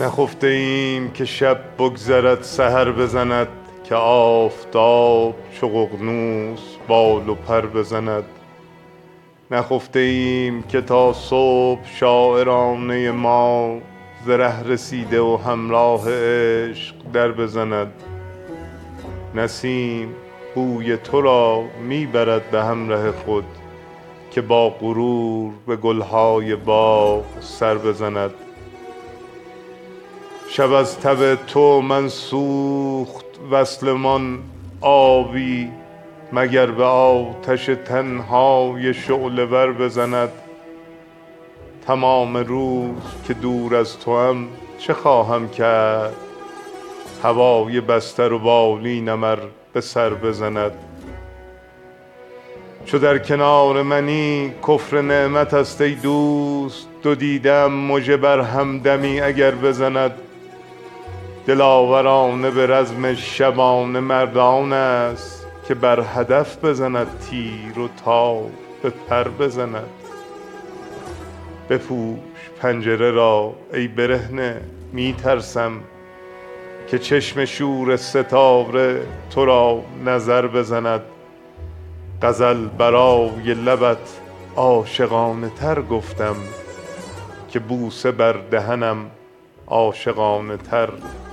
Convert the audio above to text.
نخفته ایم که شب بگذرد سحر بزند که آفتاب چو ققنوس بال و پر بزند. نخفته ایم که تا صبح شاعرانه ما ز رسیده و همراه عشق در بزند. نسیم بوی تو را می برد به همره خود که با غرور به گلهای باغ سر بزند. شب از تب تو من سوخت وصلمان آبی مگر به آتش تنهای شعله ور بزند. تمام روز که دور از توام چه خواهم کرد؟ هوای بستر و بالینم ار به سر بزند. چو در کنار منی کفر نعمت است ای دوست دو دیده ام مژه بر همدمی اگر بزند. دلاورانه به رزم شبانه مردان است که بر هدف بزند تیر و تاب به پر بزند. بپوش پنجره را ای برهنه می ترسم که چشم شور ستاره تو را نظر بزند. غزل برای لبت عاشقانه تر گفتم که بوسه بر دهنم عاشقانه تر